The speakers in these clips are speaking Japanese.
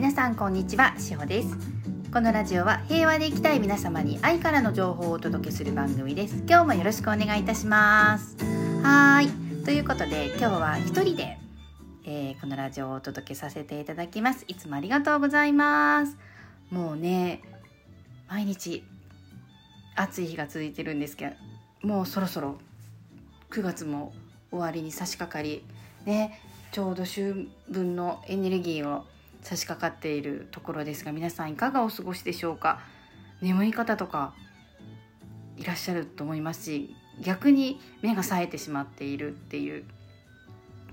皆さんこんにちはしほです。このラジオは平和で生きたい皆様に愛からの情報をお届けする番組です。今日もよろしくお願いいたします。はい。ということで今日は一人で、えー、このラジオをお届けさせていただきます。いつもありがとうございます。もうね毎日暑い日が続いてるんですけどもうそろそろ9月も終わりに差し掛かりねちょうど秋分のエネルギーを差し掛かっているところですが皆さんいかがお過ごしでしょうか？眠い方とかいらっしゃると思いますし逆に目が冴えてしまっているっていう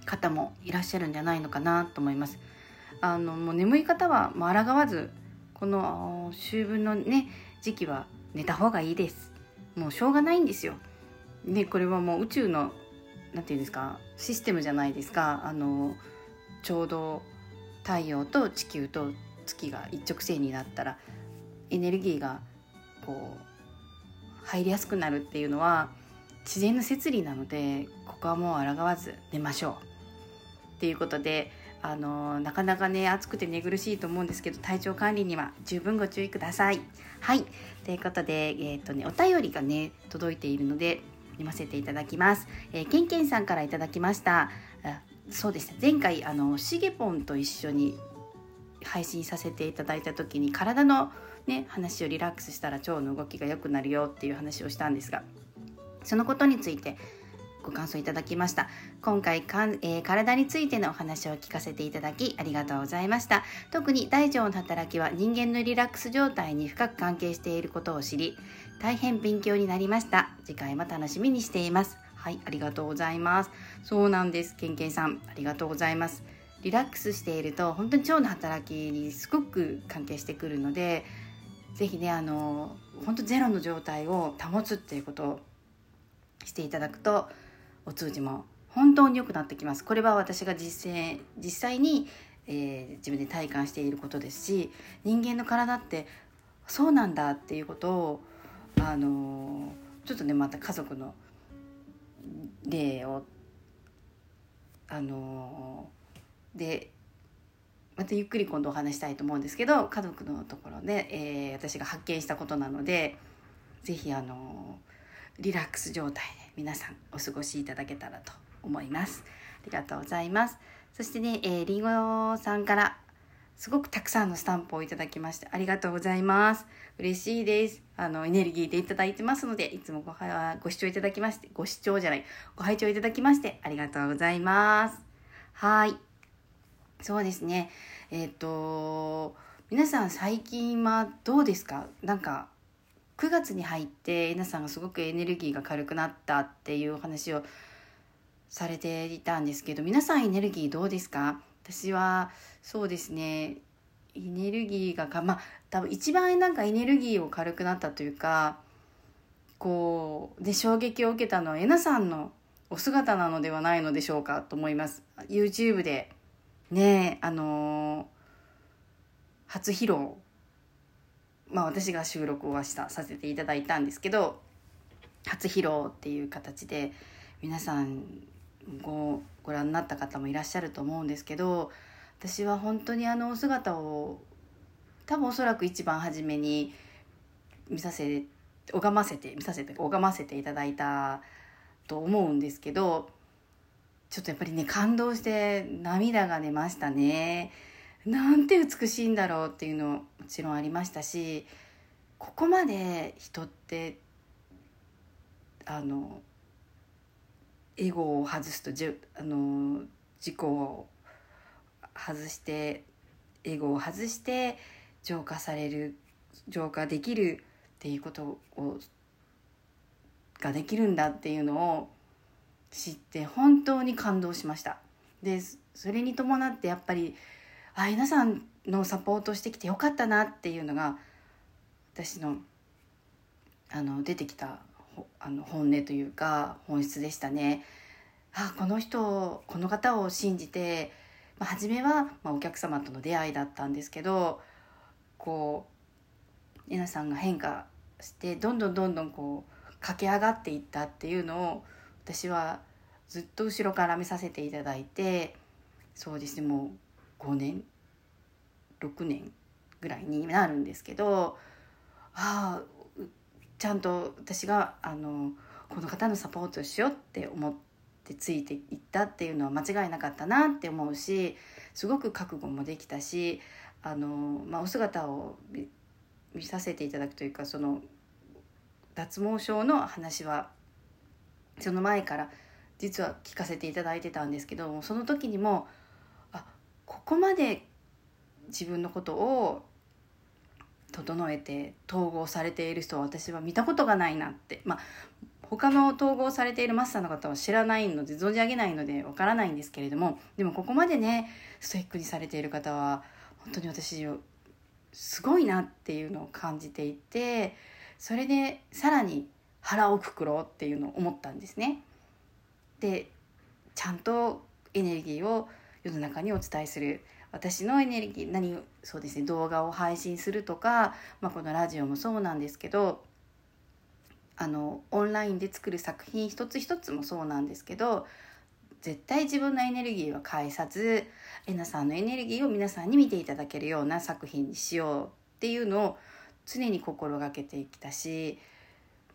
方もいらっしゃるんじゃないのかなと思います。あのもう眠い方はもう抗わずこの秋分のね時期は寝た方がいいです。もうしょうがないんですよ。ねこれはもう宇宙の何て言うんですかシステムじゃないですかあのちょうど太陽と地球と月が一直線になったらエネルギーがこう入りやすくなるっていうのは自然の摂理なのでここはもう抗わず寝ましょうっていうことであのなかなかね暑くて寝苦しいと思うんですけど体調管理には十分ご注意ください。はいということで、えーとね、お便りがね届いているので読ませていただきます。えー、ケンケンさんからいただきました。そうですね。前回あのしげぽんと一緒に配信させていただいた時に体のね話をリラックスしたら腸の動きが良くなるよっていう話をしたんですが、そのことについてご感想いただきました。今回かん、えー、体についてのお話を聞かせていただきありがとうございました。特に大腸の働きは人間のリラックス状態に深く関係していることを知り大変勉強になりました。次回も楽しみにしています。はいありがとうございます。そうなんです。けんけんさんありがとうございます。リラックスしていると本当に腸の働きにすごく関係してくるので是非ねあの本当ゼロの状態を保つっていうことをしていただくとお通じも本当に良くなってきます。これは私が実践実際に、えー、自分で体感していることですし人間の体ってそうなんだっていうことをあのちょっとねまた家族の例をあのでまたゆっくり今度お話したいと思うんですけど家族のところで、えー、私が発見したことなので是非あのリラックス状態で皆さんお過ごしいただけたらと思います。ありがとうございます。そしてね、えー、りんごさんからすごくたくさんのスタンプをいただきましてありがとうございます。嬉しいです。あの、エネルギーでいただいてますので、いつもごはご視聴いただきまして、ご視聴じゃない、ご拝聴いただきましてありがとうございます。はい。そうですね。えっ、ー、と、皆さん最近はどうですか？なんか9月に入って皆さんがすごくエネルギーが軽くなったっていうお話をされていたんですけど皆さんエネルギーどうですか？私はそうですねエネルギーがかまあ多分一番なんかエネルギーを軽くなったというかこうで衝撃を受けたのはえなさんのお姿なのではないのでしょうかと思います。YouTube でねあのー、初披露まあ私が収録はしたさせていただいたんですけど初披露っていう形で皆さんごご覧になった方もいらっしゃると思うんですけど私は本当にあのお姿を多分おそらく一番初めに見させ拝ませて見させて拝ませていただいたと思うんですけどちょっとやっぱりね感動して涙が出ましたね。なんて美しいんだろうっていうのもちろんありましたしここまで人ってあのエゴを外すとじあの自己を外してエゴを外して浄化される浄化できるっていうことをができるんだっていうのを知って本当に感動しました。でそれに伴ってやっぱりあ皆さんのサポートしてきてよかったなっていうのが私のあの出てきたあの本音というか本質でしたね。あこの人この方を信じて、まあ、初めは、まあ、お客様との出会いだったんですけどこう皆さんが変化してどんどんどんどんこう駆け上がっていったっていうのを私はずっと後ろから見させていただいてそうですねもう5年6年ぐらいになるんですけどああちゃんと私があのこの方のサポートをしようって思ってついていったっていうのは間違いなかったなって思うしすごく覚悟もできたしあの、まあ、お姿を見させていただくというかその脱毛症の話はその前から実は聞かせていただいてたんですけどその時にもあここまで自分のことを整えて統合されている人は私は見たことがないなって。まあ他の統合されているマスターの方は知らないので存じ上げないのでわからないんですけれども。でもここまでねストイックにされている方は本当に私すごいなっていうのを感じていてそれでさらに腹をくくろうっていうのを思ったんですね。でちゃんとエネルギーを世の中にお伝えする。私のエネルギー何そうですね動画を配信するとか、まあ、このラジオもそうなんですけどあのオンラインで作る作品一つ一つもそうなんですけど絶対自分のエネルギーは返さずえなさんのエネルギーを皆さんに見ていただけるような作品にしようっていうのを常に心がけてきたし、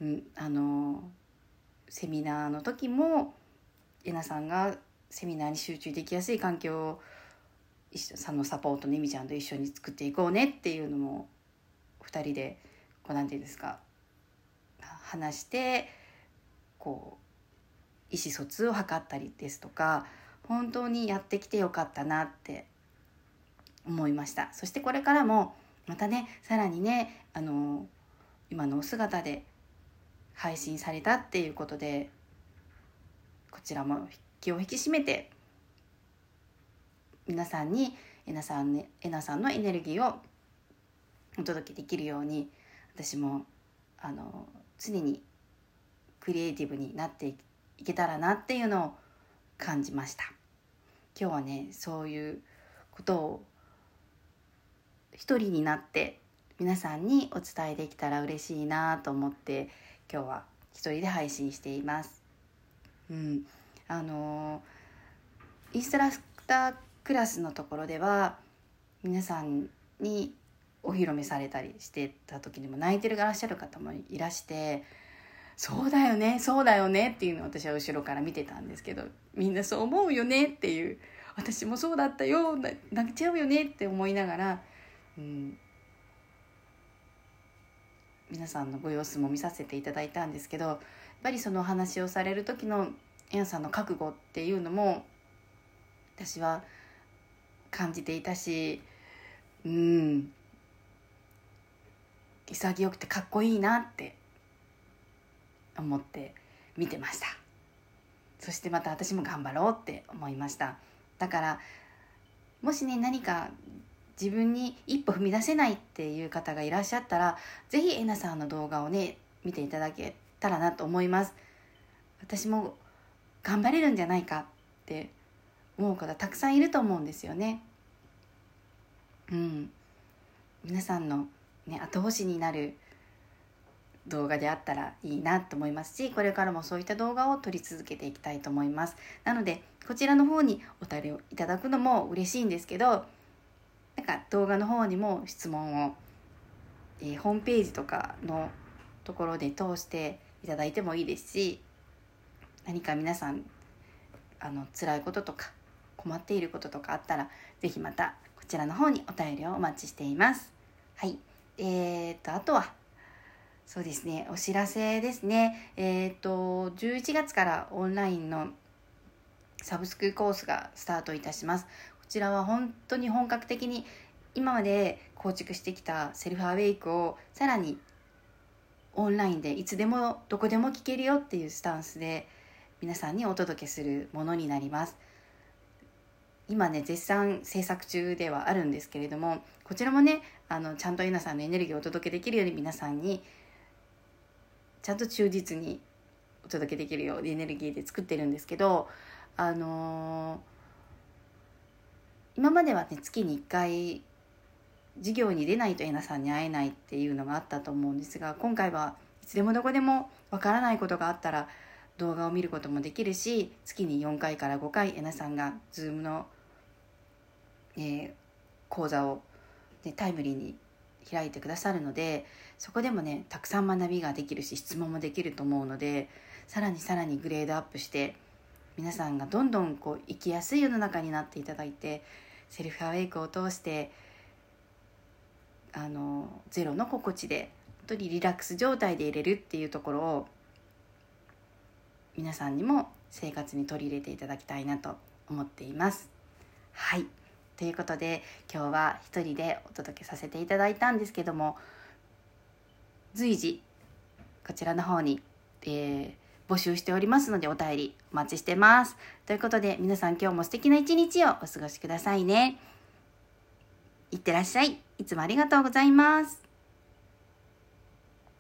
うん、あのセミナーの時もえなさんがセミナーに集中できやすい環境をさんのサポートの意味ちゃんと一緒に作っていこうねっていうのも2人でこうなんていうんですか話してこう意思疎通を図ったりですとか本当にやってきてよかったなって思いました。そしてこれからもまたねさらにねあの今のお姿で配信されたっていうことでこちらも気を引き締めて皆さんにえなさん,、ね、えなさんのエネルギーをお届けできるように私もあの常にクリエイティブになっていけたらなっていうのを感じました今日はねそういうことを一人になって皆さんにお伝えできたら嬉しいなと思って今日は一人で配信しています。うん、あのインストラクタークラスのところでは皆さんにお披露目されたりしてた時にも泣いてるがらっしゃる方もいらしてそうだよねそうだよねっていうのを私は後ろから見てたんですけどみんなそう思うよねっていう私もそうだったよ泣いちゃうよねって思いながら、うん、皆さんのご様子も見させていただいたんですけどやっぱりそのお話をされる時のエンさんの覚悟っていうのも私は感じていたしうん。潔くてかっこいいなって思って見てました。そしてまた私も頑張ろうって思いました。だからもしね何か自分に一歩踏み出せないっていう方がいらっしゃったら是非えなさんの動画をね見ていただけたらなと思います。私も頑張れるんじゃないかって思う方たくさんいると思うんですよね。うん。皆さんのね後押しになる動画であったらいいなと思いますしこれからもそういった動画を撮り続けていきたいと思います。なのでこちらの方にお便りをいただくのも嬉しいんですけどなんか動画の方にも質問を、えー、ホームページとかのところで通していただいてもいいですし何か皆さんあの辛いこととか困っていることとかあったら是非またこちらの方にお便りをお待ちしています。はい。えー、と、あとは、そうですね、お知らせですね。えっ、と、11月からオンラインのサブスクコースがスタートいたします。こちらは本当に本格的に今まで構築してきたセルフアウェイクをさらにオンラインでいつでもどこでも聞けるよっていうスタンスで皆さんにお届けするものになります。今ね絶賛制作中ではあるんですけれどもこちらもねあのちゃんとえなさんのエネルギーをお届けできるように皆さんにちゃんと忠実にお届けできるようにエネルギーで作ってるんですけどあのー、今まではね月に1回授業に出ないとえなさんに会えないっていうのがあったと思うんですが今回はいつでもどこでもわからないことがあったら動画を見ることもできるし月に4回から5回えなさんが Zoom の、えー、講座をね、タイムリーに開いてくださるのでそこでもねたくさん学びができるし質問もできると思うのでさらにさらにグレードアップして皆さんがどんどんこう生きやすい世の中になっていただいてセルフアウェイクを通してあのゼロの心地で本当にリラックス状態で入れるっていうところを皆さんにも生活に取り入れていただきたいなと思っています。はいということで今日は一人でお届けさせていただいたんですけども随時こちらの方に、えー、募集しておりますのでお便りお待ちしてます。ということで皆さん今日も素敵な一日をお過ごしくださいね。いってらっしゃい。いつもありがとうございます。